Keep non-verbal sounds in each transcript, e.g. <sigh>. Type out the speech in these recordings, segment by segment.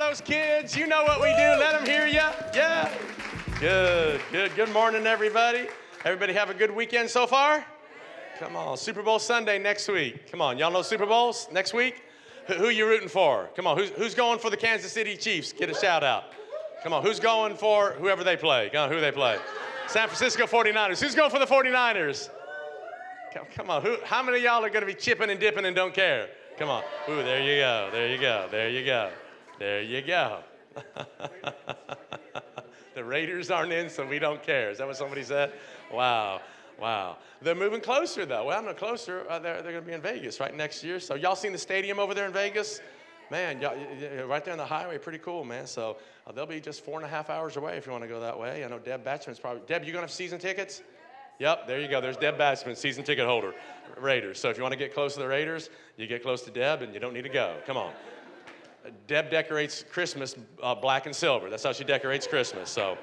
those kids. You know what we do. Let them hear you. Yeah. Good, good. Good morning, everybody. Everybody have a good weekend so far? Come on. Super Bowl Sunday next week. Come on. Y'all know Super Bowls next week? Who, who you rooting for? Come on. Who's, who's going for the Kansas City Chiefs? Get a shout out. Come on. Who's going for whoever they play? Come on. Who they play? San Francisco 49ers. Who's going for the 49ers? Come, come on. Who, how many of y'all are going to be chipping and dipping and don't care? Come on. Ooh, there you go. There you go. There you go. There you go. <laughs> the Raiders aren't in, so we don't care. Is that what somebody said? Wow. Wow. They're moving closer, though. Well, no closer. Uh, they're they're going to be in Vegas right next year. So, y'all seen the stadium over there in Vegas? Man, y'all, right there on the highway, pretty cool, man. So, uh, they'll be just four and a half hours away if you want to go that way. I know Deb Batchman's probably. Deb, you going to have season tickets? Yep, there you go. There's Deb Batchman, season ticket holder, Raiders. So, if you want to get close to the Raiders, you get close to Deb and you don't need to go. Come on. Deb decorates Christmas uh, black and silver. That's how she decorates Christmas. So,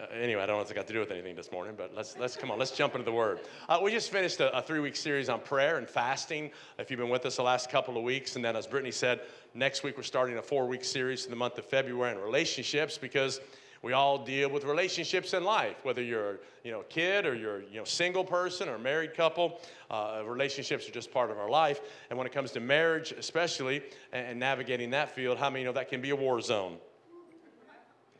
uh, anyway, I don't know what it's got to do with anything this morning, but let's let's come on. Let's jump into the Word. Uh, we just finished a, a three-week series on prayer and fasting. If you've been with us the last couple of weeks, and then as Brittany said, next week we're starting a four-week series in the month of February on relationships because we all deal with relationships in life, whether you're you know, a kid or you're you know, single person or married couple. Uh, relationships are just part of our life. And when it comes to marriage, especially, and, and navigating that field, how many know that can be a war zone?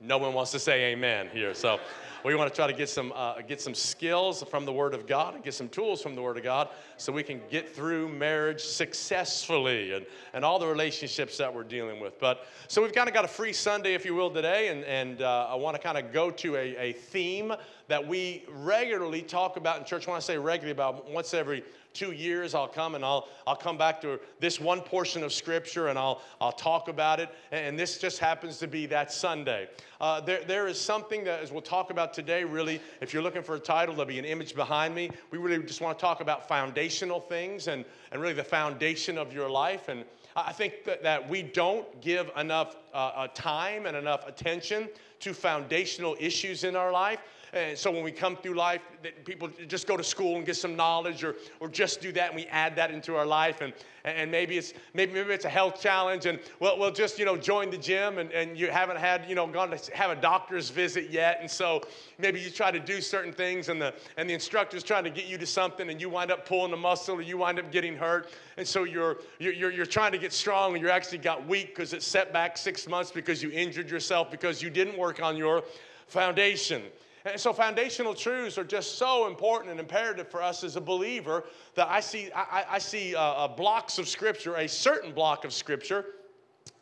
No one wants to say amen here. So we want to try to get some, uh, get some skills from the Word of God and get some tools from the Word of God so we can get through marriage successfully and, and all the relationships that we're dealing with. But so we've kind of got a free Sunday, if you will, today, and, and uh, I want to kind of go to a, a theme that we regularly talk about in church. When I say regularly, about once every two years, I'll come and I'll, I'll come back to this one portion of Scripture and I'll, I'll talk about it. And this just happens to be that Sunday. Uh, there, there is something that, as we'll talk about today, really, if you're looking for a title, there'll be an image behind me. We really just want to talk about foundational things and, and really the foundation of your life. And I think that, that we don't give enough uh, uh time and enough attention to foundational issues in our life. And so when we come through life, that people just go to school and get some knowledge or, or just do that and we add that into our life. And, and maybe it's, maybe, maybe it's a health challenge and we'll, we'll just, you know, join the gym and, and you haven't had, you know, gone to have a doctor's visit yet. And so maybe you try to do certain things and the, and the instructor's trying to get you to something and you wind up pulling a muscle or you wind up getting hurt. And so you're, you're, you're trying to get strong and you actually got weak because it's set back six months because you injured yourself because you didn't work on your foundation. And so foundational truths are just so important and imperative for us as a believer that I see, I, I see uh, uh, blocks of scripture, a certain block of scripture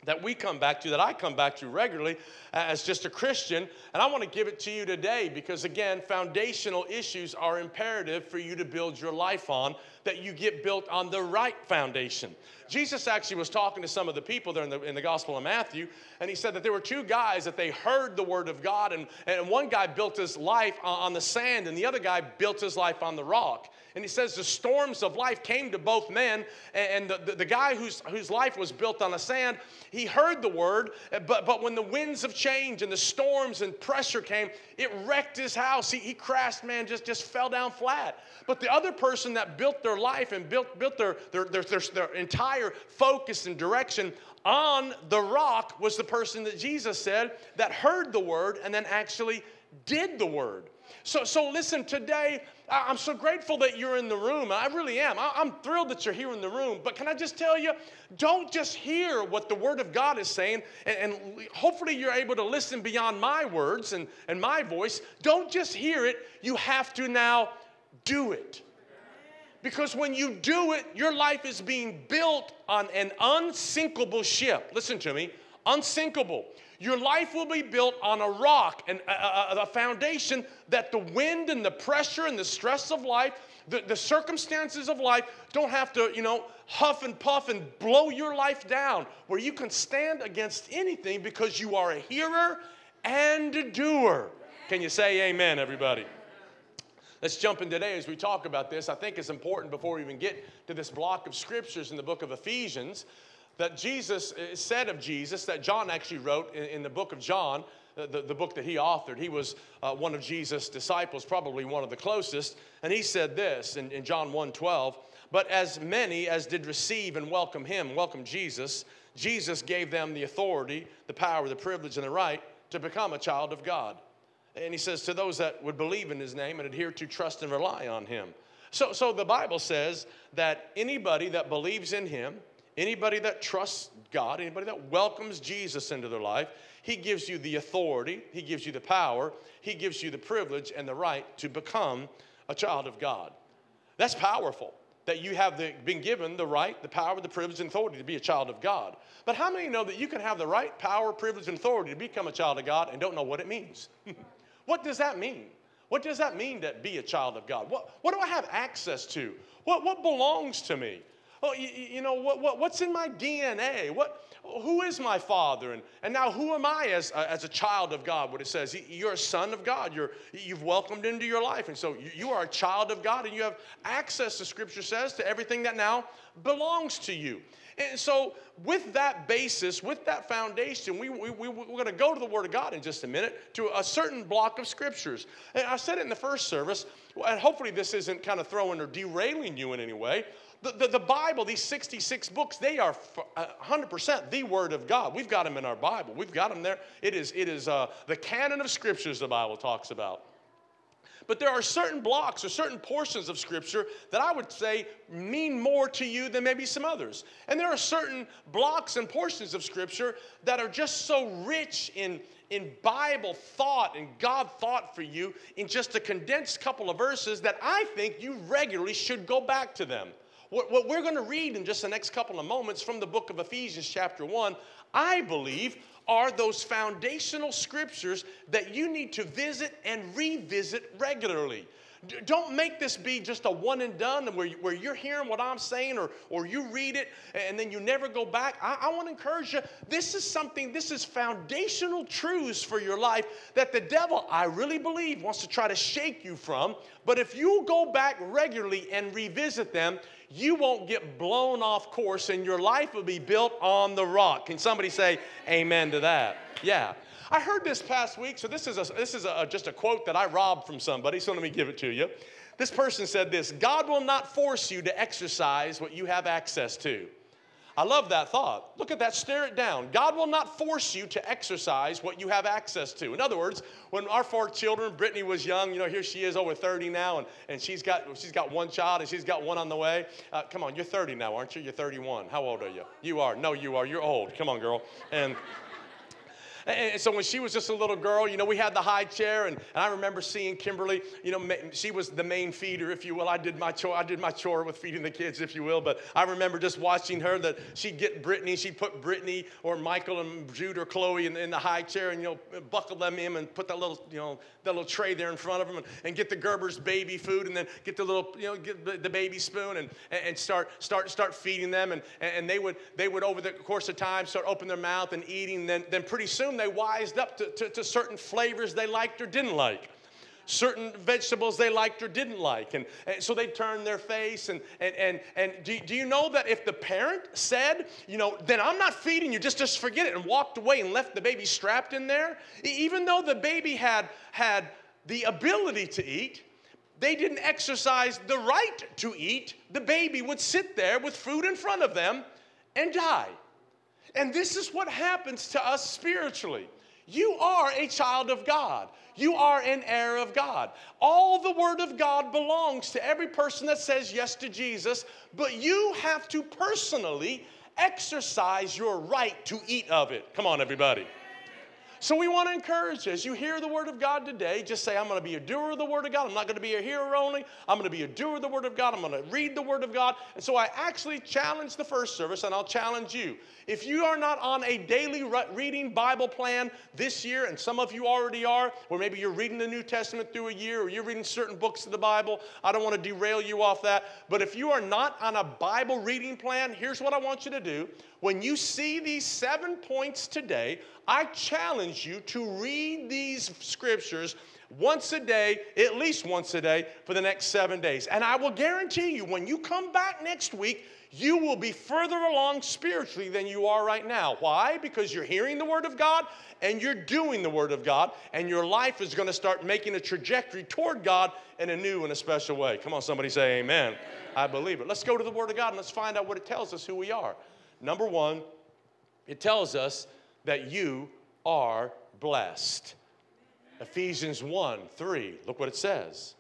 that we come back to, that I come back to regularly as just a Christian. And I want to give it to you today because, again, foundational issues are imperative for you to build your life on, that you get built on the right foundation. Jesus actually was talking to some of the people there in the, in the Gospel of Matthew, and he said that there were two guys that they heard the word of God, and, and one guy built his life on the sand, and the other guy built his life on the rock. And he says the storms of life came to both men, and the, the, the guy whose, whose life was built on the sand, he heard the word, but, but when the winds of change and the storms and pressure came, it wrecked his house. He, he crashed, man, just, just fell down flat. But the other person that built their life and built, built their, their, their, their, their entire focus and direction on the rock was the person that Jesus said that heard the word and then actually did the word. So, so listen, today, I'm so grateful that you're in the room. I really am. I'm thrilled that you're here in the room. But can I just tell you, don't just hear what the Word of God is saying, and, and hopefully you're able to listen beyond my words and, and my voice. Don't just hear it, you have to now do it. Because when you do it, your life is being built on an unsinkable ship. Listen to me, unsinkable. Your life will be built on a rock and a, a, a foundation that the wind and the pressure and the stress of life, the, the circumstances of life don't have to, you know, huff and puff and blow your life down, where you can stand against anything because you are a hearer and a doer. Can you say amen, everybody? Let's jump in today as we talk about this. I think it's important before we even get to this block of scriptures in the book of Ephesians that Jesus said of Jesus, that John actually wrote in, in the book of John, the, the, book that he authored. He was uh, one of Jesus' disciples, probably one of the closest. And he said this in, in John 1 12, But as many as did receive and welcome him, welcome Jesus, Jesus gave them the authority, the power, the privilege, and the right to become a child of God. And he says, to those that would believe in his name and adhere to, trust, and rely on him. So, so the Bible says that anybody that believes in him, anybody that trusts God, anybody that welcomes Jesus into their life, he gives you the authority, he gives you the power, he gives you the privilege and the right to become a child of God. That's powerful that you have the, been given the right, the power, the privilege, and authority to be a child of God. But how many know that you can have the right power, privilege, and authority to become a child of God and don't know what it means? <laughs> what does that mean? What does that mean to be a child of God? What, what do I have access to? What, what belongs to me? Oh, you, you know, what, what, what's in my DNA? What, who is my father? And, and now who am I as, uh, as a child of God? What it says, you're a son of God. You're, you've welcomed into your life. And so you, you are a child of God and you have access, the scripture says, to everything that now belongs to you. And so, with that basis, with that foundation, we, we, we, we're going to go to the Word of God in just a minute to a certain block of scriptures. And I said it in the first service, and hopefully this isn't kind of throwing or derailing you in any way. The, the, the, Bible, these 66 books, they are 100% uh, the Word of God. We've got them in our Bible. We've got them there. It is, it is uh, the canon of Scriptures the Bible talks about. But there are certain blocks or certain portions of Scripture that I would say mean more to you than maybe some others. And there are certain blocks and portions of Scripture that are just so rich in, in Bible thought and God thought for you in just a condensed couple of verses that I think you regularly should go back to them. What, what we're going to read in just the next couple of moments from the book of Ephesians, chapter 1, I believe are those foundational scriptures that you need to visit and revisit regularly. Don't make this be just a one and done where, you, where you're hearing what I'm saying or, or you read it and then you never go back. I, I want to encourage you. This is something, this is foundational truths for your life that the devil, I really believe, wants to try to shake you from. But if you go back regularly and revisit them, you won't get blown off course and your life will be built on the rock. Can somebody say amen to that? Yeah. I heard this past week, so this is, a, this is a, just a quote that I robbed from somebody, so let me give it to you. This person said this God will not force you to exercise what you have access to. I love that thought. Look at that, stare it down. God will not force you to exercise what you have access to. In other words, when our four children, Brittany was young, you know, here she is over 30 now, and, and she's, got, she's got one child and she's got one on the way. Uh, come on, you're 30 now, aren't you? You're 31. How old are you? You are. No, you are. You're old. Come on, girl. And and so when she was just a little girl, you know, we had the high chair, and, and I remember seeing Kimberly, you know, she was the main feeder, if you will. I did my chore, I did my chore with feeding the kids, if you will. But I remember just watching her that she'd get Brittany, she'd put Brittany or Michael and Jude or Chloe in, in the high chair and, you know, buckle them in and put that little, you know, that little tray there in front of them and, and get the Gerber's baby food and then get the little, you know, get the baby spoon and, and start, start, start feeding them. And, and they would, they would, over the course of time, start opening their mouth and eating. Then, then pretty soon they wised up to, to, to certain flavors they liked or didn't like certain vegetables they liked or didn't like. And, and so they turned their face. And, and, and, and do, do you know that if the parent said, you know, then I'm not feeding you, just, just forget it, and walked away and left the baby strapped in there, even though the baby had, had the ability to eat, they didn't exercise the right to eat, the baby would sit there with food in front of them and die. And this is what happens to us spiritually. You are a child of God. You are an heir of God. All the Word of God belongs to every person that says yes to Jesus, but you have to personally exercise your right to eat of it. Come on, everybody. So we want to encourage you as you hear the word of God today, just say, I'm going to be a doer of the word of God. I'm not going to be a hearer only. I'm going to be a doer of the word of God. I'm going to read the word of God. And so I actually challenge the first service, and I'll challenge you. If you are not on a daily reading Bible plan this year, and some of you already are, or maybe you're reading the New Testament through a year, or you're reading certain books of the Bible, I don't want to derail you off that. But if you are not on a Bible reading plan, here's what I want you to do When you see these seven points today, I challenge you to read these scriptures once a day, at least once a day, for the next seven days. And I will guarantee you, when you come back next week, you will be further along spiritually than you are right now. Why? Because you're hearing the Word of God and you're doing the Word of God, and your life is going to start making a trajectory toward God in a new and a special way. Come on, somebody say amen. amen. I believe it. Let's go to the Word of God and let's find out what it tells us who we are. Number one, it tells us that you are blessed. Ephesians 1 3, look what it says.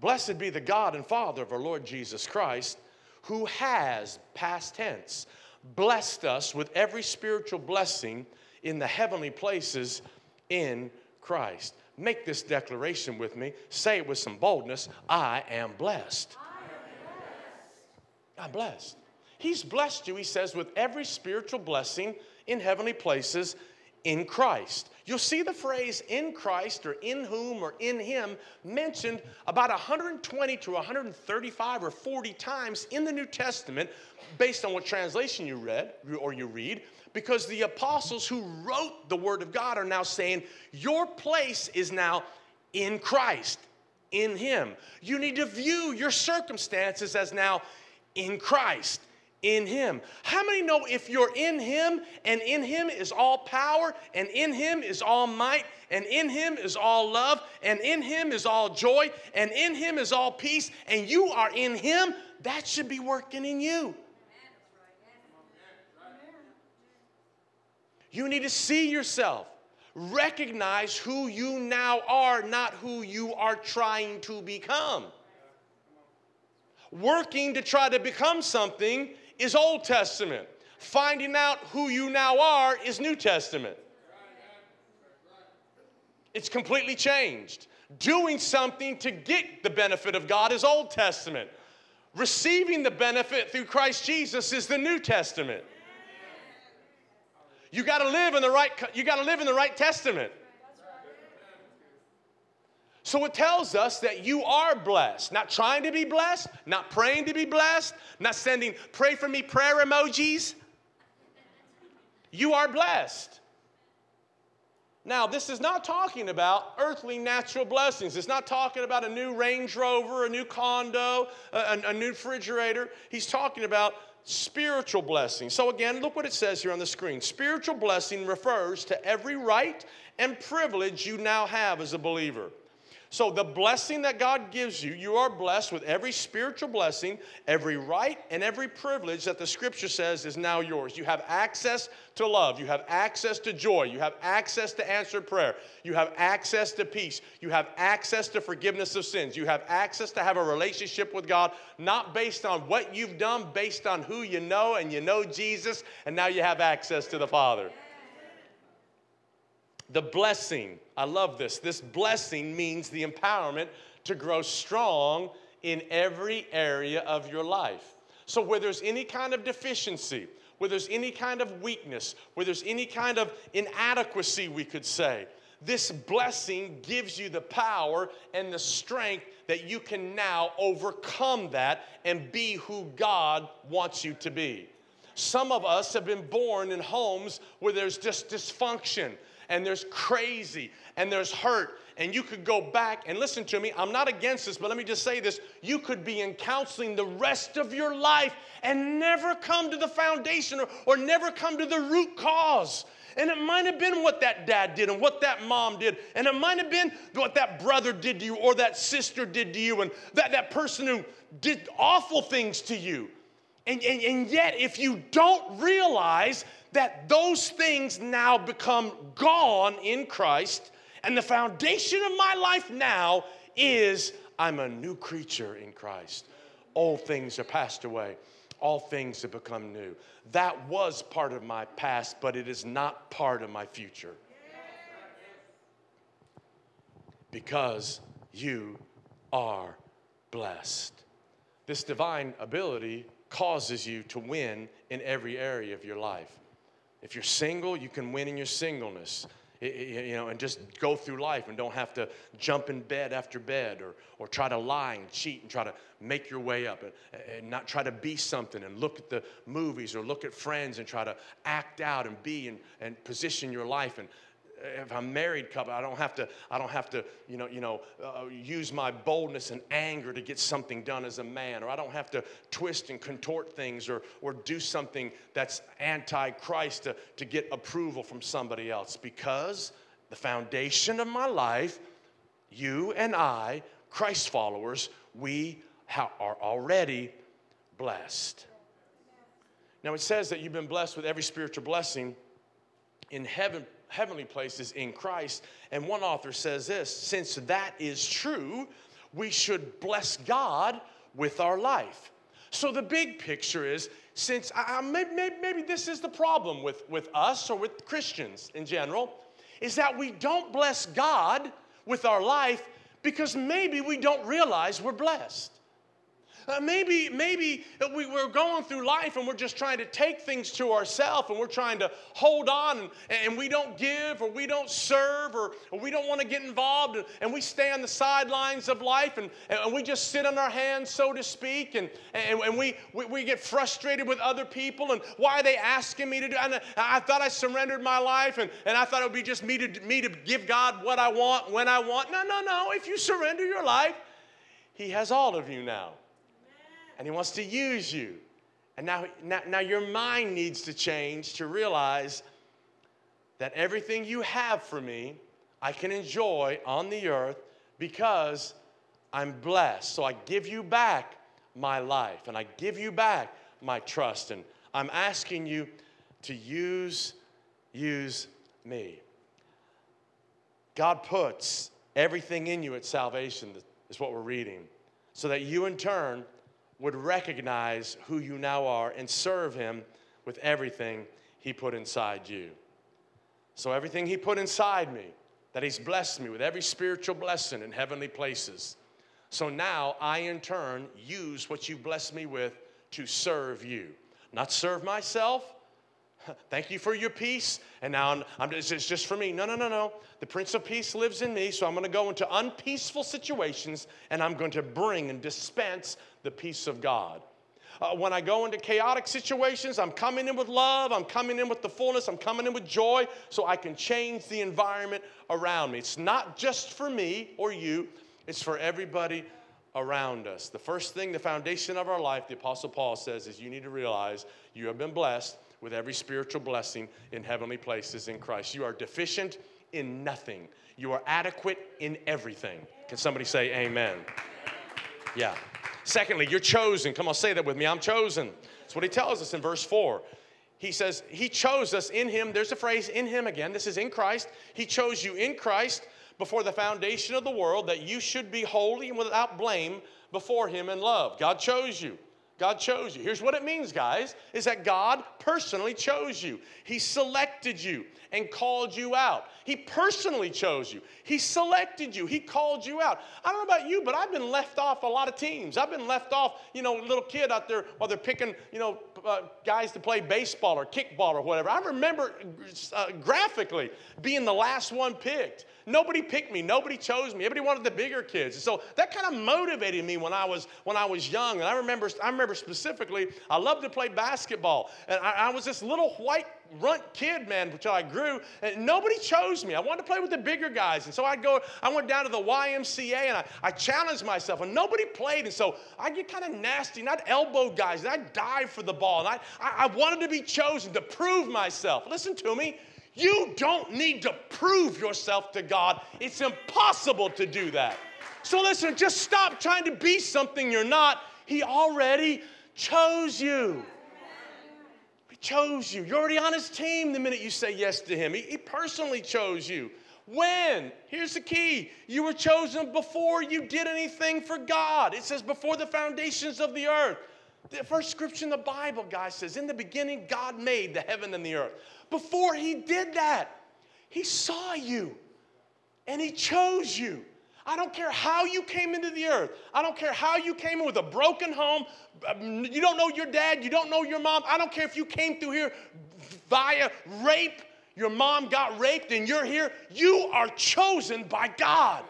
Blessed be the God and Father of our Lord Jesus Christ, who has, past tense, blessed us with every spiritual blessing in the heavenly places in Christ. Make this declaration with me. Say it with some boldness I am blessed. I am blessed. I'm blessed. He's blessed you, he says, with every spiritual blessing in heavenly places in Christ. You'll see the phrase in Christ or in whom or in him mentioned about 120 to 135 or 40 times in the New Testament based on what translation you read or you read because the apostles who wrote the word of God are now saying your place is now in Christ, in him. You need to view your circumstances as now in Christ in him. How many know if you're in him and in him is all power and in him is all might and in him is all love and in him is all joy and in him is all peace and you are in him, that should be working in you. You need to see yourself. Recognize who you now are, not who you are trying to become. Working to try to become something is Old Testament. Finding out who you now are is New Testament. It's completely changed. Doing something to get the benefit of God is Old Testament. Receiving the benefit through Christ Jesus is the New Testament. You got to live in the right you got to live in the right testament. So it tells us that you are blessed, not trying to be blessed, not praying to be blessed, not sending pray for me prayer emojis. You are blessed. Now, this is not talking about earthly natural blessings. It's not talking about a new Range Rover, a new condo, a, a, new refrigerator. He's talking about spiritual blessings. So, again, look what it says here on the screen. Spiritual blessing refers to every right and privilege you now have as a believer. So, the blessing that God gives you, you are blessed with every spiritual blessing, every right, and every privilege that the scripture says is now yours. You have access to love. You have access to joy. You have access to answered prayer. You have access to peace. You have access to forgiveness of sins. You have access to have a relationship with God, not based on what you've done, based on who you know, and you know Jesus, and now you have access to the Father. The blessing, I love this. This blessing means the empowerment to grow strong in every area of your life. So, where there's any kind of deficiency, where there's any kind of weakness, where there's any kind of inadequacy, we could say, this blessing gives you the power and the strength that you can now overcome that and be who God wants you to be. Some of us have been born in homes where there's just dysfunction and there's crazy and there's hurt and you could go back and listen to me i'm not against this but let me just say this you could be in counseling the rest of your life and never come to the foundation or, or never come to the root cause and it might have been what that dad did and what that mom did. And it might have been what that brother did to you or that sister did to you and that, that person who did awful things to you. And, and, and yet, if you don't realize that those things now become gone in Christ, and the foundation of my life now is I'm a new creature in Christ. Old things are passed away, all things have become new. That was part of my past, but it is not part of my future. Because you are blessed. This divine ability causes you to win in every area of your life. If you're single, you can win in your singleness. you know, and just go through life and don't have to jump in bed after bed or, or try to lie and cheat and try to make your way up and, and not try to be something and look at the movies or look at friends and try to act out and be and, and position your life and if I'm married couple, I don't have to, I don't have to, you know, you know, uh, use my boldness and anger to get something done as a man, or I don't have to twist and contort things or, or do something that's anti-Christ to, to get approval from somebody else. Because the foundation of my life, you and I, Christ followers, we ha- are already blessed. Now it says that you've been blessed with every spiritual blessing in heaven heavenly places in Christ. And one author says this since that is true, we should bless God with our life. So the big picture is since I, maybe, maybe, maybe this is the problem with, with us or with Christians in general, is that we don't bless God with our life because maybe we don't realize we're blessed. Uh, maybe, maybe we, we're going through life and we're just trying to take things to ourselves and we're trying to hold on and, and we don't give or we don't serve or, or we don't want to get involved and, and, we stay on the sidelines of life and, and we just sit on our hands, so to speak, and, and, and we, we, we get frustrated with other people and why are they asking me to do? And I thought I surrendered my life and, and I thought it would be just me to, me to give God what I want when I want. No, no, no. If you surrender your life, He has all of you now and He wants to use you. And now, now, now your mind needs to change to realize that everything you have for me, I can enjoy on the earth because I'm blessed. So I give you back my life and I give you back my trust. And I'm asking you to use, use me. God puts everything in you at salvation, is what we're reading, so that you in turn would recognize who you now are and serve Him with everything He put inside you. So, everything He put inside me, that He's blessed me with every spiritual blessing in heavenly places. So now I, in turn, use what you've blessed me with to serve you. Not serve myself, <laughs> Thank you for your peace. And now I'm, I'm it's just for me. No, no, no, no. The Prince of Peace lives in me, so I'm going to go into unpeaceful situations and I'm going to bring and dispense the peace of God. Uh, when I go into chaotic situations, I'm coming in with love, I'm coming in with the fullness, I'm coming in with joy so I can change the environment around me. It's not just for me or you, it's for everybody around us. The first thing, the foundation of our life, the Apostle Paul says, is you need to realize you have been blessed with every spiritual blessing in heavenly places in Christ. You are deficient in nothing, you are adequate in everything. Can somebody say amen? Yeah. Secondly, you're chosen. Come on, say that with me. I'm chosen. That's what he tells us in verse 4. He says, He chose us in Him. There's a phrase, in Him again. This is in Christ. He chose you in Christ before the foundation of the world that you should be holy and without blame before Him in love. God chose you. God chose you. Here's what it means, guys, is that God personally chose you. He selected you and called you out. He personally chose you. He selected you. He called you out. I don't know about you, but I've been left off a lot of teams. I've been left off, you know, little kid out there while they're picking, you know, uh, guys to play baseball or kickball or whatever. I remember uh, graphically being the last one picked. Nobody picked me. Nobody chose me. Everybody wanted the bigger kids. And so that kind of motivated me when I was when I was young. And I remember I remember specifically I loved to play basketball. And I, I was this little white runt kid, man, until I grew. And nobody chose me. I wanted to play with the bigger guys. And so I'd go, I went down to the YMCA and I, I challenged myself, and nobody played. And so I'd get kind of nasty, and I'd elbow guys, and I'd dive for the ball. And I, I, I wanted to be chosen to prove myself. Listen to me. You don't need to prove yourself to God. It's impossible to do that. So listen, just stop trying to be something you're not. He already chose you. He chose you. You're already on his team the minute you say yes to him. He, he personally chose you. When? Here's the key. You were chosen before you did anything for God. It says before the foundations of the earth. The first scripture in the Bible, guys, says, In the beginning, God made the heaven and the earth. Before he did that, he saw you and he chose you. I don't care how you came into the earth. I don't care how you came in with a broken home. Um, you don't know your dad. You don't know your mom. I don't care if you came through here via rape. your mom got raped and you're here, you are chosen by God.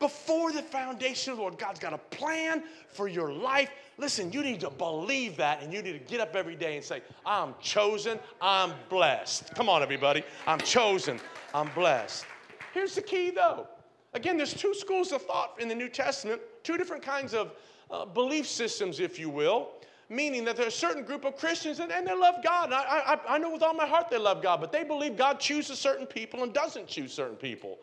Before the foundation of the Lord, God's got a plan for your life. Listen, you need to believe that and you need to get up every day and say, I'm chosen, I'm blessed. Come on, everybody. I'm chosen, I'm blessed. Here's the key, though. Again, there's two schools of thought in the New Testament, two different kinds of uh, belief systems, if you will meaning that there's a certain group of Christians and, and they love God. I, I, I know with all my heart they love God, but they believe God chooses certain people and doesn't choose certain people.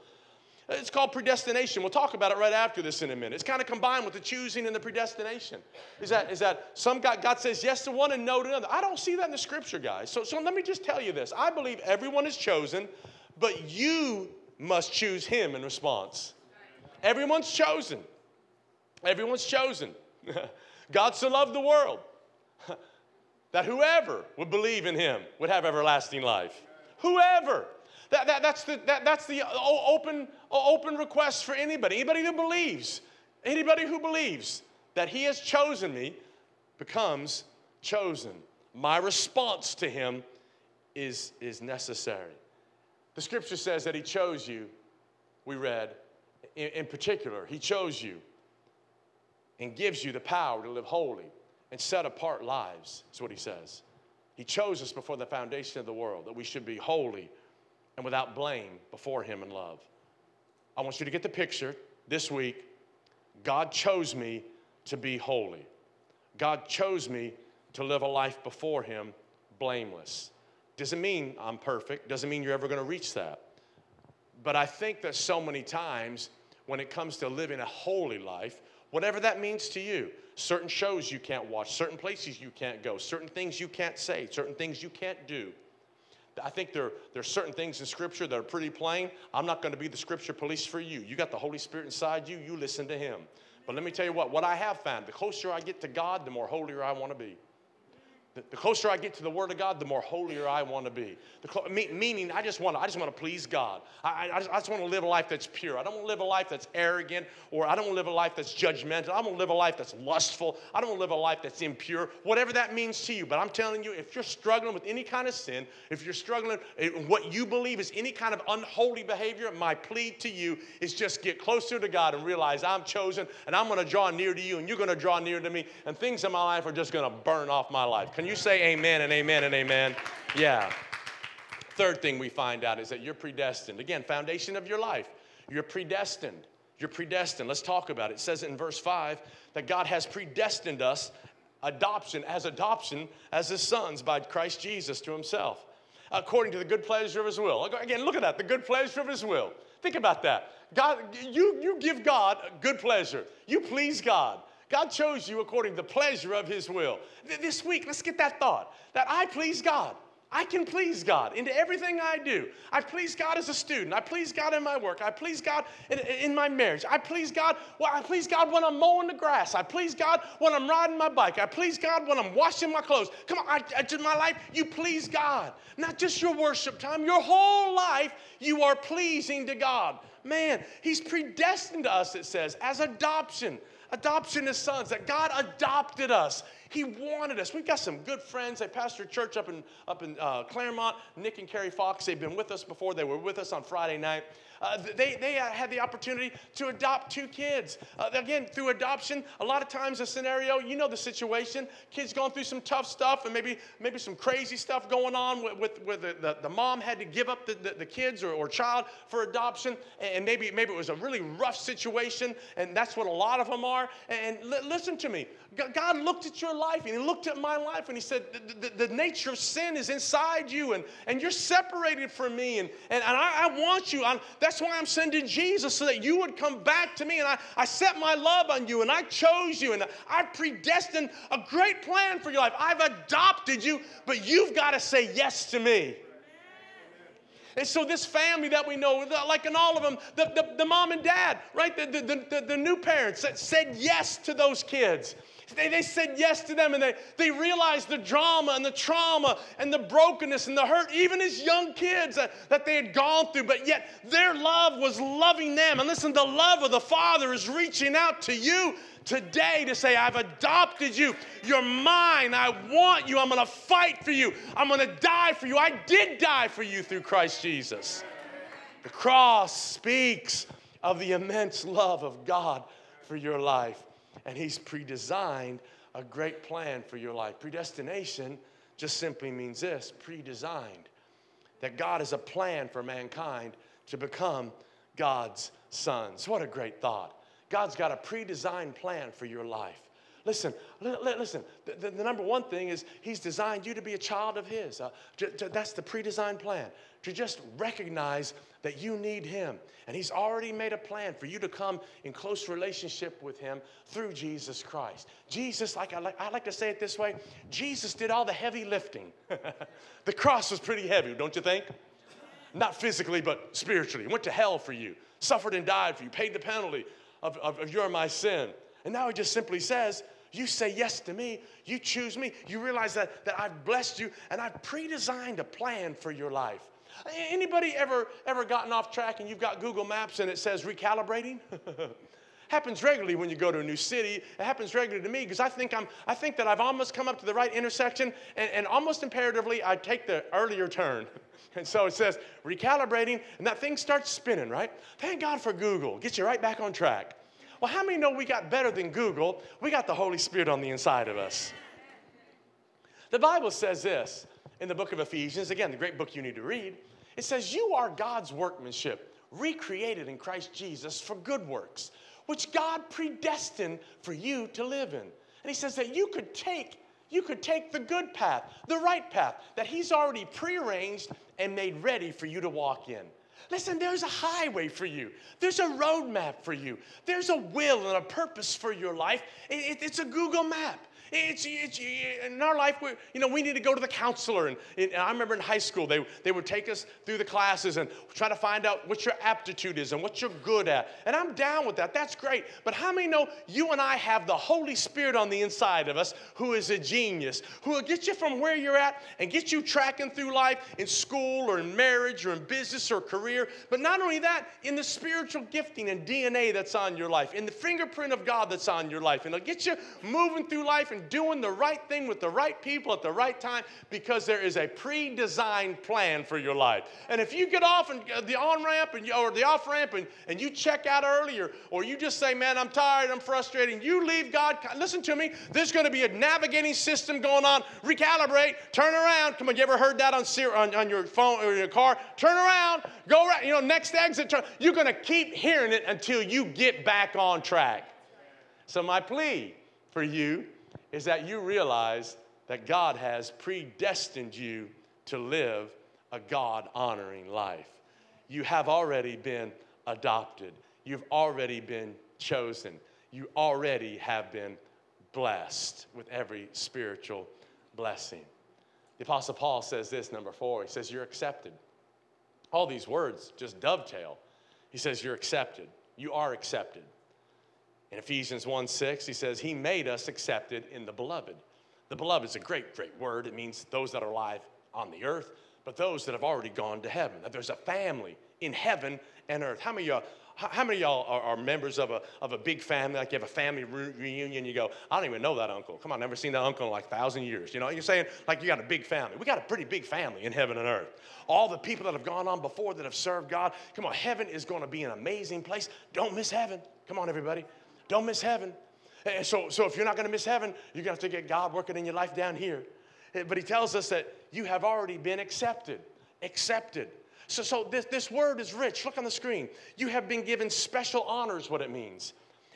It's called predestination. We'll talk about it right after this in a minute. It's kind of combined with the choosing and the predestination. Is that, is that some God, God says yes to one and no to another? I don't see that in the scripture, guys. So, so let me just tell you this. I believe everyone is chosen, but you must choose him in response. Everyone's chosen. Everyone's chosen. <laughs> God so loved the world <laughs> that whoever would believe in him would have everlasting life. Whoever. That, that, that's the, that, that's the open, open request for anybody. Anybody who believes. Anybody who believes that he has chosen me becomes chosen. My response to him is, is necessary. The scripture says that he chose you, we read, in, in particular, he chose you and gives you the power to live holy and set apart lives, is what he says. He chose us before the foundation of the world that we should be holy and without blame before him in love. I want you to get the picture this week. God chose me to be holy. God chose me to live a life before him blameless. Doesn't mean I'm perfect, doesn't mean you're ever going to reach that. But I think that so many times when it comes to living a holy life, whatever that means to you, certain shows you can't watch, certain places you can't go, certain things you can't say, certain things you can't do. I think there, there are certain things in Scripture that are pretty plain. I'm not going to be the Scripture police for you. You got the Holy Spirit inside you, you listen to Him. But let me tell you what, what I have found, the closer I get to God, the more holier I want to be. The, closer I get to the Word of God, the more holier I want to be. The, meaning, I just want to, I just want to please God. I, I, just, just want to live a life that's pure. I don't want to live a life that's arrogant, or I don't want to live a life that's judgmental. I want to live a life that's lustful. I don't want to live a life that's impure. Whatever that means to you. But I'm telling you, if you're struggling with any kind of sin, if you're struggling in what you believe is any kind of unholy behavior, my plea to you is just get closer to God and realize I'm chosen, and I'm going to draw near to you, and you're going to draw near to me, and things in my life are just going to burn off my life. Can you say amen and amen and amen? Yeah. Third thing we find out is that you're predestined. Again, foundation of your life. You're predestined. You're predestined. Let's talk about it. It says in verse 5 that God has predestined us adoption as adoption as his sons by Christ Jesus to himself according to the good pleasure of his will. Again, look at that, the good pleasure of his will. Think about that. God, you, you give God good pleasure. You please God. God chose you according to the pleasure of His will. This week, let's get that thought that I please God. I can please God into everything I do. I please God as a student. I please God in my work. I please God in, in, my marriage. I please God. Well, I please God when I'm mowing the grass. I please God when I'm riding my bike. I please God when I'm washing my clothes. Come on, I, I, in my life, you please God. Not just your worship time. Your whole life, you are pleasing to God. Man, He's predestined to us. It says as adoption adoption as sons, that God adopted us. He wanted us. We've got some good friends. They pastor a church up in, up in uh, Claremont. Nick and Carrie Fox, they've been with us before. They were with us on Friday night. Uh, they they had the opportunity to adopt two kids. Uh, again, through adoption, a lot of times a scenario, you know the situation, kids going through some tough stuff and maybe, maybe some crazy stuff going on with, with, with the, the, the, mom had to give up the, the, the kids or, or child for adoption. And maybe, maybe it was a really rough situation, and that's what a lot of them are. And listen to me God looked at your life and He looked at my life and He said, The, the, the nature of sin is inside you, and, and you're separated from me, and, and, and I, I want you. I'm, that's why I'm sending Jesus so that you would come back to me. And I, I set my love on you and I chose you and I predestined a great plan for your life. I've adopted you, but you've got to say yes to me. And so this family that we know, uh, like in all of them, the, the, the mom and dad, right? The, the, the, the new parents that said yes to those kids. They, they said yes to them and they, they realized the drama and the trauma and the brokenness and the hurt, even as young kids that, that they had gone through, but yet their love was loving them. And listen, the love of the Father is reaching out to you today to say, I've adopted you. You're mine. I want you. I'm going to fight for you. I'm going to die for you. I did die for you through Christ Jesus. The cross speaks of the immense love of God for your life, and He's pre-designed a great plan for your life. Predestination just simply means this pre designed. That God has a plan for mankind to become God's sons. What a great thought. God's got a pre designed plan for your life. Listen, listen, the, the, the, number one thing is He's designed you to be a child of His. Uh, to, to, that's the pre designed plan. To just recognize that you need Him. And He's already made a plan for you to come in close relationship with Him through Jesus Christ. Jesus, like I like, I like to say it this way Jesus did all the heavy lifting. <laughs> the cross was pretty heavy, don't you think? Not physically, but spiritually. Went to hell for you, suffered and died for you, paid the penalty of, of, of your my sin. And now He just simply says, you say yes to me, you choose me, you realize that, that I've blessed you and I've pre-designed a plan for your life. Anybody ever ever gotten off track and you've got Google Maps and it says recalibrating? <laughs> happens regularly when you go to a new city. It happens regularly to me because I think I'm I think that I've almost come up to the right intersection and, and almost imperatively I take the earlier turn. <laughs> And so it says recalibrating, and that thing starts spinning, right? Thank God for Google. Gets you right back on track. Well, how many know we got better than Google? We got the Holy Spirit on the inside of us. The Bible says this in the book of Ephesians, again, the great book you need to read. It says, You are God's workmanship, recreated in Christ Jesus for good works, which God predestined for you to live in. And he says that you could take you could take the good path, the right path that He's already prearranged and made ready for you to walk in. Listen, there's a highway for you. There's a roadmap for you. There's a will and a purpose for your life. It, it, it's a Google map. It's, it's, in our life, we, you know, we need to go to the counselor. And, and, I remember in high school, they, they would take us through the classes and try to find out what your aptitude is and what you're good at. And I'm down with that. That's great. But how many know you and I have the Holy Spirit on the inside of us who is a genius, who will get you from where you're at and get you tracking through life in school or in marriage or in business or career. But not only that, in the spiritual gifting and DNA that's on your life, in the fingerprint of God that's on your life. And it'll get you moving through life and doing the right thing with the right people at the right time because there is a pre designed plan for your life. And if you get off and uh, the on ramp or the off ramp and, and you check out earlier, or you just say, Man, I'm tired, I'm frustrated, you leave God, listen to me, there's going to be a navigating system going on. Recalibrate, turn around. Come on, you ever heard that on, on, on your phone or your car? Turn around, go right, you know, next exit, turn. You're going to keep hearing it until you get back on track. So, my plea for you is that you realize that God has predestined you to live a God honoring life. You have already been adopted, you've already been chosen, you already have been blessed with every spiritual blessing. The Apostle Paul says this, number four. He says, You're accepted. All these words just dovetail. He says, You're accepted. You are accepted. In Ephesians 1 6, he says, He made us accepted in the beloved. The beloved is a great, great word. It means those that are alive on the earth, but those that have already gone to heaven. That there's a family in heaven and earth. How many of y'all? How many y'all are, are, members of a, of a big family? Like you have a family re- reunion, you go, I don't even know that uncle. Come on, never seen that uncle in like a thousand years. You know, you're saying like you got a big family. We got a pretty big family in heaven and earth. All the people that have gone on before that have served God. Come on, heaven is going to be an amazing place. Don't miss heaven. Come on, everybody. Don't miss heaven. And so, so if you're not going to miss heaven, you're going to have to get God working in your life down here. Eh, but he tells us that you have already been accepted. Accepted. So, so this, this word is rich. Look on the screen. You have been given special honors, what it means.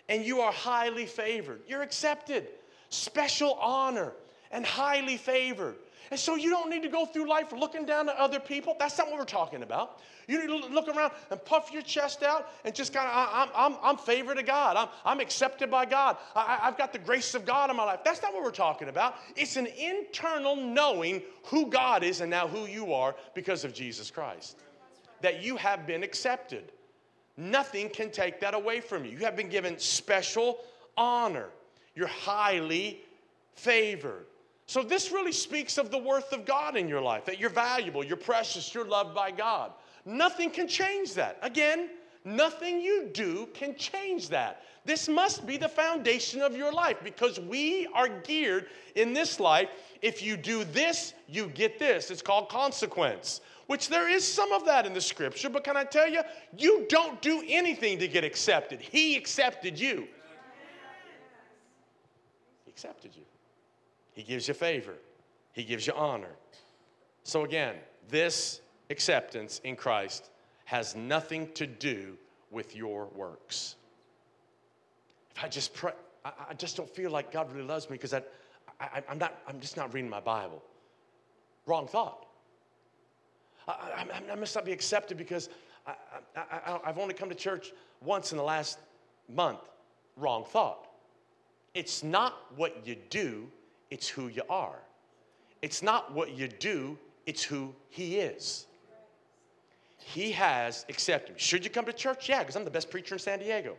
And you are highly favored. You're accepted. Special honor and highly favored. And so you don't need to go through life looking down at other people. That's not what we're talking about. You need to look around and puff your chest out and just kind of, I'm, I'm, I'm favored of God. I'm, I'm accepted by God. I, I've got the grace of God in my life. That's not what we're talking about. It's an internal knowing who God is and now who you are because of Jesus Christ. That you have been accepted. Nothing can take that away from you. You have been given special honor. You're highly favored. So, this really speaks of the worth of God in your life that you're valuable, you're precious, you're loved by God. Nothing can change that. Again, nothing you do can change that. This must be the foundation of your life because we are geared in this life. If you do this, you get this. It's called consequence, which there is some of that in the scripture, but can I tell you, you don't do anything to get accepted. He accepted you. He accepted you. He gives you favor, He gives you honor. So, again, this acceptance in Christ has nothing to do with your works. If I just pray, I, I just don't feel like God really loves me because I, I, am not, I'm just not reading my Bible. Wrong thought. I, I, I must not be accepted because I, have only come to church once in the last month. Wrong thought. It's not what you do, it's who you are. It's not what you do, it's who He is. He has accepted me. Should you come to church? Yeah, because I'm the best preacher in San Diego.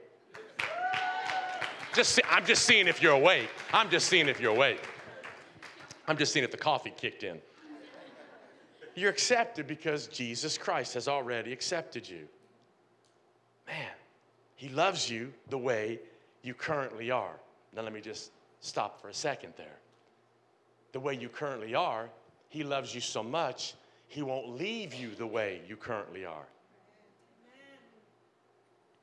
Just, I'm just seeing if you're awake. I'm just seeing if you're awake. I'm just seeing if the coffee kicked in. You're accepted because Jesus Christ has already accepted you. Man, He loves you the way you currently are. Now, let me just stop for a second there. The way you currently are, He loves you so much, He won't leave you the way you currently are.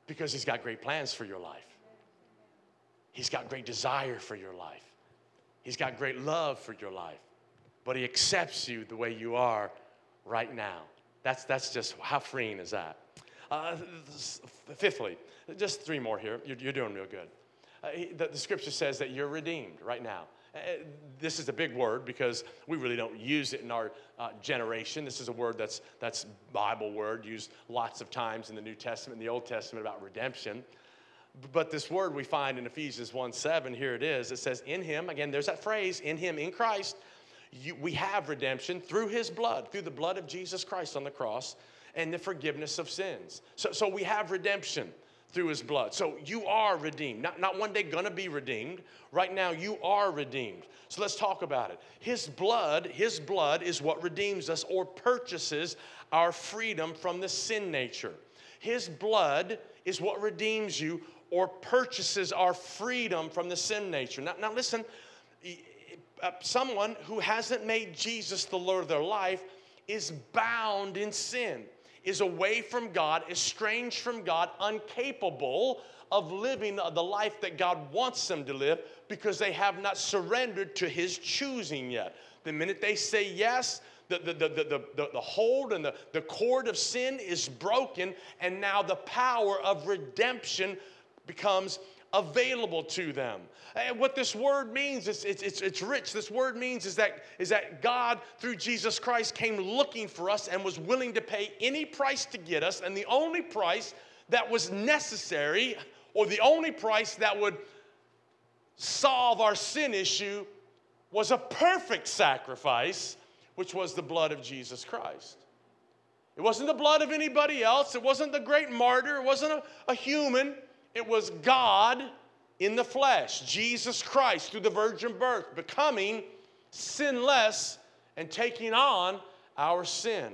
Because He's got great plans for your life. He's got great desire for your life. He's got great love for your life. But He accepts you the way you are right now. That's, that's just how freeing is that? Uh, fifthly, just three more here. You're, you're doing real good. Uh, the, the, scripture says that you're redeemed right now. Uh, this is a big word because we really don't use it in our uh, generation. This is a word that's, that's Bible word used lots of times in the New Testament and the Old Testament about redemption. But this word we find in Ephesians 1 7, here it is. It says, In him, again, there's that phrase, in him, in Christ, you, we have redemption through his blood, through the blood of Jesus Christ on the cross and the forgiveness of sins. So, so we have redemption through his blood. So you are redeemed. Not, not one day gonna be redeemed. Right now, you are redeemed. So let's talk about it. His blood, his blood is what redeems us or purchases our freedom from the sin nature. His blood is what redeems you or purchases our freedom from the sin nature. Now, now listen, uh, someone who hasn't made Jesus the Lord of their life is bound in sin, is away from God, estranged from God, incapable of living the life that God wants them to live because they have not surrendered to His choosing yet. The minute they say yes, the, the, the, the, the, the hold and the, the cord of sin is broken, and now the power of redemption becomes available to them. And what this word means, is it's, it's, it's rich. This word means is that, is that God, through Jesus Christ, came looking for us and was willing to pay any price to get us. And the only price that was necessary, or the only price that would solve our sin issue, was a perfect sacrifice, which was the blood of Jesus Christ. It wasn't the blood of anybody else. It wasn't the great martyr. It wasn't a, a human. It was God in the flesh, Jesus Christ through the virgin birth, becoming sinless and taking on our sin.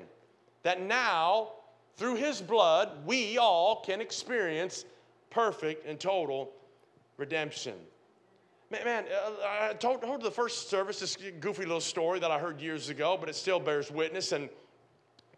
That now, through his blood, we all can experience perfect and total redemption. Man, man uh, I told, told the first service this goofy little story that I heard years ago, but it still bears witness and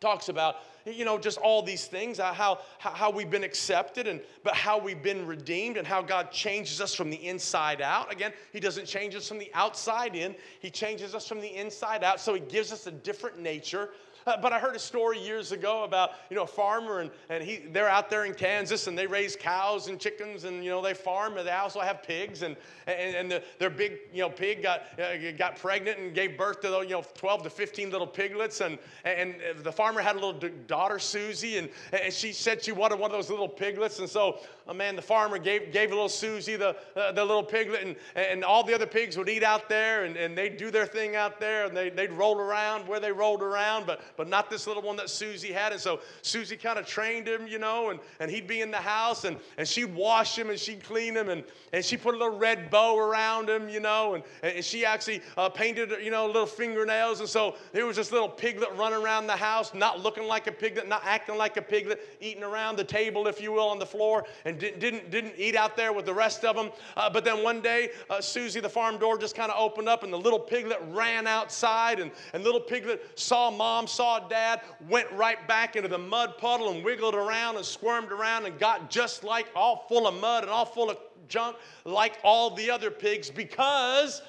talks about you know, just all these things, uh, how, how we've been accepted, and, but how we've been redeemed, and how God changes us from the inside out. Again, He doesn't change us from the outside in, He changes us from the inside out. So He gives us a different nature, uh, <laughs> but I heard a story years ago about, you know, a farmer and, and he, they're out there in Kansas and they raise cows and chickens and, you know, they farm and they also have pigs and, and, and the, their big, you know, pig got, uh, got pregnant and gave birth to, you know, 12 to 15 little piglets and, and the farmer had a little daughter, Susie, and, and she said she wanted one of those little piglets. And so, oh man, the farmer gave, gave little Susie the, uh, the little piglet and, and all the other pigs would eat out there and, and they'd do their thing out there and they, they'd roll around where they rolled around, but but not this little one that Susie had. And so Susie kind of trained him, you know, and, and he'd be in the house and, and she'd wash him and she'd clean him and, and she put a little red bow around him, you know, and, and she actually uh, painted, you know, little fingernails. And so there was this little piglet running around the house, not looking like a piglet, not acting like a piglet, eating around the table, if you will, on the floor, and didn't, didn't, didn't eat out there with the rest of them. Uh, but then one day, uh, Susie, the farm door just kind of opened up, and the little piglet ran outside, and, and little piglet saw mom, saw dad, went right back into the mud puddle and wiggled around and squirmed around and got just like all full of mud and all full of junk like all the other pigs because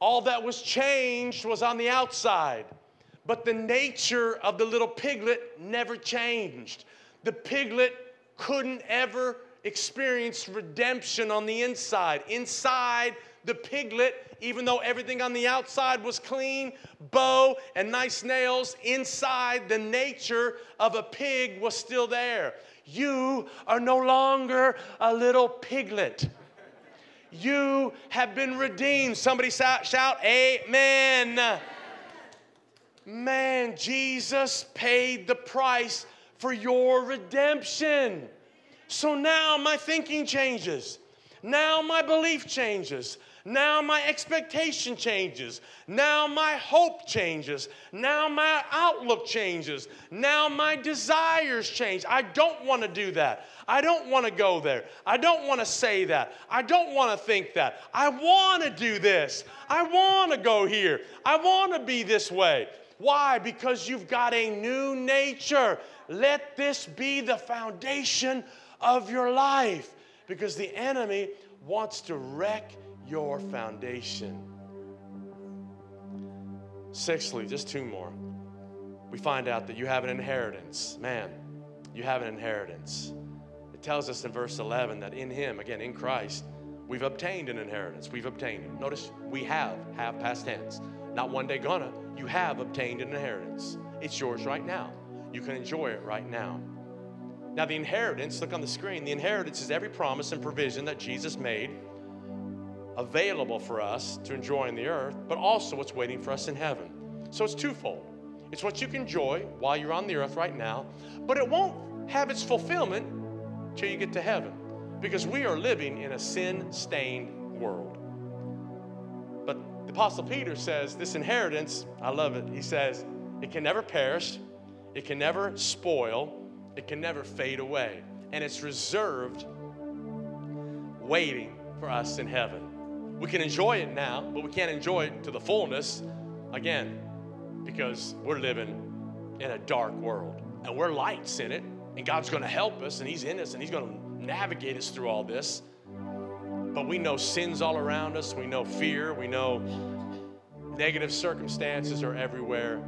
all that was changed was on the outside. But the nature of the little piglet never changed. The piglet couldn't ever experience redemption on the inside. Inside, the piglet, even though everything on the outside was clean, bow and nice nails, inside the nature of a pig was still there. You are no longer a little piglet. You have been redeemed. Somebody shout, shout Amen. Man, Jesus paid the price for your redemption. So now my thinking changes. Now my belief changes. Now my expectation changes. Now my hope changes. Now my outlook changes. Now my desires change. I don't want to do that. I don't want to go there. I don't want to say that. I don't want to think that. I want to do this. I want to go here. I want to be this way. Why? Because you've got a new nature. Let this be the foundation of your life because the enemy wants to wreck your foundation. Sixthly, just two more. We find out that you have an inheritance. Man, you have an inheritance. It tells us in verse 11 that in Him, again, in Christ, we've obtained an inheritance. We've obtained it. Notice we have, have past tense. Not one day gonna. You have obtained an inheritance. It's yours right now. You can enjoy it right now. Now, the inheritance, look on the screen, the inheritance is every promise and provision that Jesus made available for us to enjoy in the earth, but also what's waiting for us in heaven. So it's twofold. It's what you can enjoy while you're on the earth right now, but it won't have its fulfillment till you get to heaven because we are living in a sin stained world. But the Apostle Peter says this inheritance, I love it. He says, it can never perish, it can never spoil, it can never fade away. And it's reserved, waiting for us in heaven. We can enjoy it now, but we can't enjoy it to the fullness again because we're living in a dark world and we're lights in it. And God's going to help us and He's in us and He's going to navigate us through all this. But we know sins all around us, we know fear, we know negative circumstances are everywhere.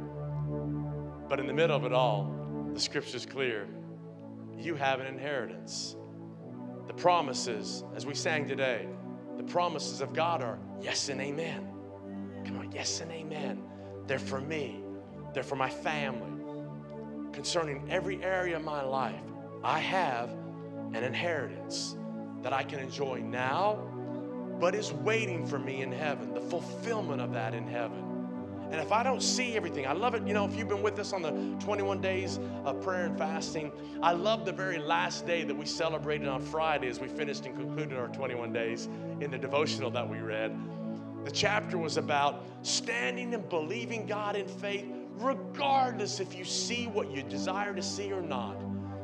But in the middle of it all, the scripture's clear. You have an inheritance. The promises, as we sang today, the promises of God are yes and amen. Come on, yes and amen. They're for me, they're for my family. Concerning every area of my life, I have an inheritance that I can enjoy now, but is waiting for me in heaven, the fulfillment of that in heaven. And if I don't see everything, I love it. You know, if you've been with us on the 21 days of prayer and fasting, I love the very last day that we celebrated on Friday as we finished and concluded our 21 days in the devotional that we read. The chapter was about standing and believing God in faith, regardless if you see what you desire to see or not.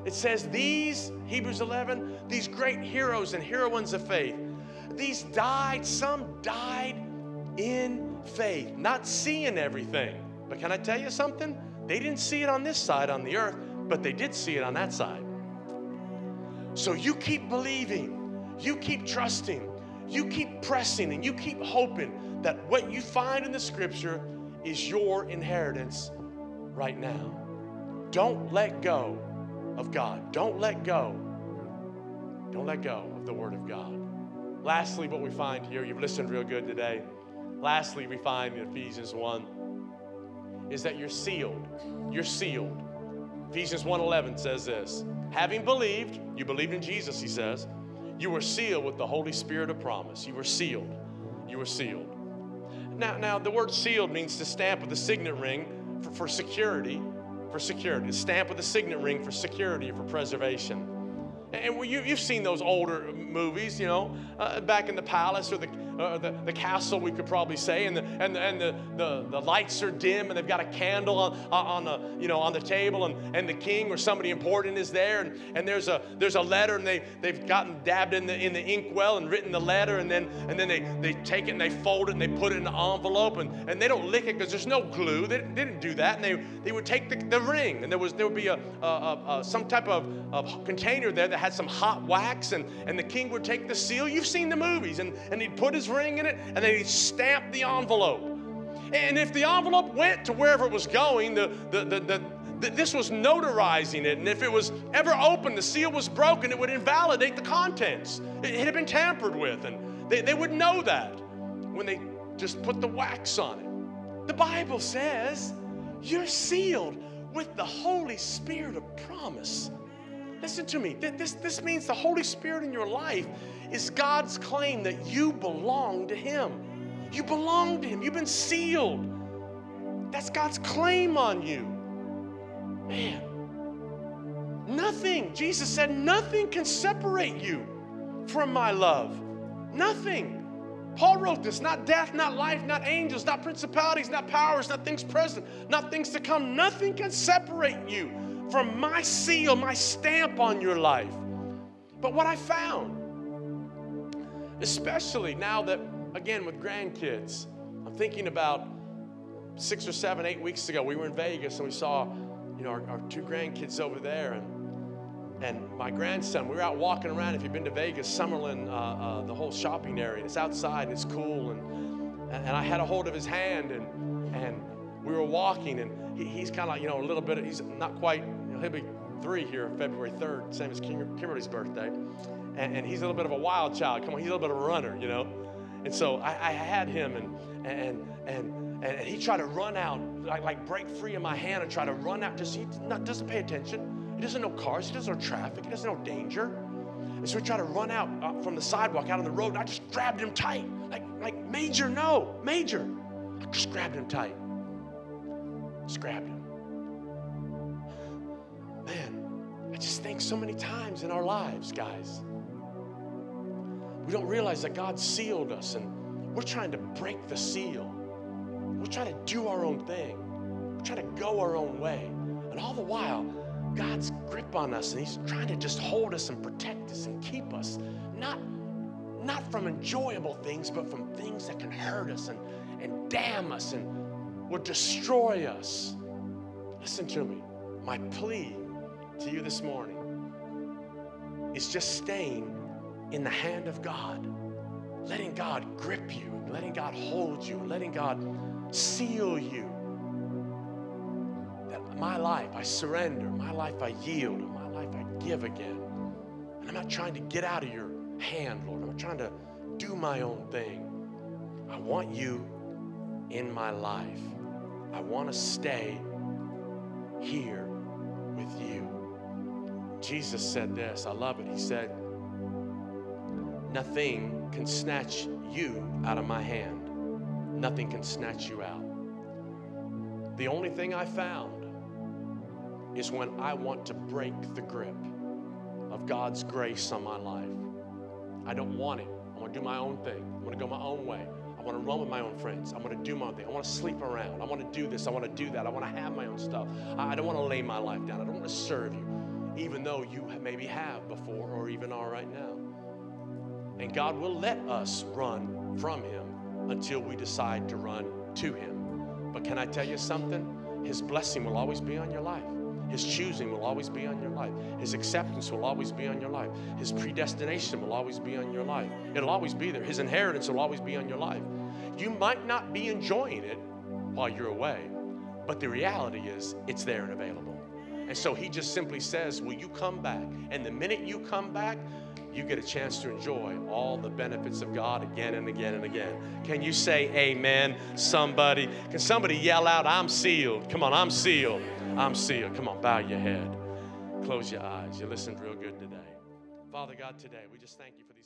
It says, These, Hebrews 11, these great heroes and heroines of faith, these died, some died in faith, not seeing everything. But can I tell you something? They didn't see it on this side on the earth, but they did see it on that side. So you keep believing, you keep trusting, you keep pressing, and you keep hoping that what you find in the scripture is your inheritance right now. Don't let go of God. Don't let go. Don't let go of the Word of God. Lastly, what we find here, you've listened real good today. Lastly, we find in Ephesians 1 is that you're sealed. You're sealed. Ephesians 1:11 says this, having believed, you believed in Jesus, he says, you were sealed with the Holy Spirit of promise. You were sealed. You were sealed. Now, now the word sealed means to stamp with a signet ring for, for security, for security, a stamp with a signet ring for security, for preservation. And you, have seen those older movies, you know, uh, back in the palace or the, uh, the, the, castle, we could probably say, and, the, and, the, and the, the, the lights are dim, and they've got a candle on, on, the, you know, on the table, and, and the king or somebody important is there, and, and there's, a, there's a letter, and they, they've gotten dabbed in the, in the inkwell and written the letter, and then, and then they, they take it and they fold it and they put it in an envelope, and, and they don't lick it because there's no glue. They, they, didn't do that, and they, they would take the, the ring, and there, was, there would be a, a, a, a some type of, of container there that had some hot wax, and, and the king would take the seal. You've seen the movies, and, and he'd put his ring in it, and then he'd stamp the envelope. And if the envelope went to wherever it was going, the, the, the, the this was notarizing it, and if it was ever open, the seal was broken, it would invalidate the contents. It, had been tampered with, and they, they would know that when they just put the wax on it. The Bible says you're sealed with the Holy Spirit of promise. Listen to me. This, this means the Holy Spirit in your life is God's claim that you belong to Him. You belong to Him. You've been sealed. That's God's claim on you. Man, nothing, Jesus said, nothing can separate you from my love. Nothing. Paul wrote this not death, not life, not angels, not principalities, not powers, not things present, not things to come. Nothing can separate you from my seal, my stamp on your life. But what I found, especially now that, again, with grandkids, I'm thinking about six or seven, eight weeks ago, we were in Vegas and we saw, you know, our, our two grandkids over there. And and my grandson, we were out walking around. If you've been to Vegas, Summerlin, uh, uh, the whole shopping area, it's outside and it's cool. And, and I had a hold of his hand and, and we were walking. And he, he's kind of, like, you know, a little bit, he's not quite, you know, he'll be three here February 3rd, same as Kimberly's birthday. And, and, he's a little bit of a wild child. Come on, he's a little bit of a runner, you know. And so I, I had him, and, and, and, and he tried to run out, like, like break free of my hand and try to run out. Just he not, doesn't pay attention. He doesn't know cars. He doesn't know traffic. He doesn't know danger. And so he tried to run out uh, from the sidewalk out on the road, and I just grabbed him tight, like, like Major, no, Major. I just grabbed him tight. Just grabbed him. Man, I just think so many times in our lives, guys, we don't realize that God sealed us and we're trying to break the seal. We're trying to do our own thing. We're trying to go our own way. And all the while, God's grip on us and He's trying to just hold us and protect us and keep us. Not, not from enjoyable things, but from things that can hurt us and, and damn us and will destroy us. Listen to me. My plea to you this morning is just staying in the hand of God, letting God grip you, letting God hold you, letting God seal you. That my life I surrender, my life I yield, my life I give again. And I'm not trying to get out of your hand, Lord. I'm trying to do my own thing. I want you in my life. I want to stay here with you. Jesus said this, I love it. He said, Nothing can snatch you out of my hand, nothing can snatch you out. The only thing I found is when I want to break the grip of God's grace on my life. I don't want it. I want to do my own thing. I want to go my own way. I want to run with my own friends. I want to do my own thing. I want to sleep around. I want to do this. I want to do that. I want to have my own stuff. I don't want to lay my life down. I don't want to serve you, even though you maybe have before or even are right now. And God will let us run from Him until we decide to run to Him. But can I tell you something? His blessing will always be on your life. His choosing will always be on your life. His acceptance will always be on your life. His predestination will always be on your life. It'll always be there. His inheritance will always be on your life. You might not be enjoying it while you're away, but the reality is it's there and available. And so he just simply says, Will you come back? And the minute you come back, you get a chance to enjoy all the benefits of God again and again and again. Can you say amen, somebody? Can somebody yell out, I'm sealed? Come on, I'm sealed. I'm sealed. Come on, bow your head. Close your eyes. You listened real good today. Father God, today, we just thank you for these.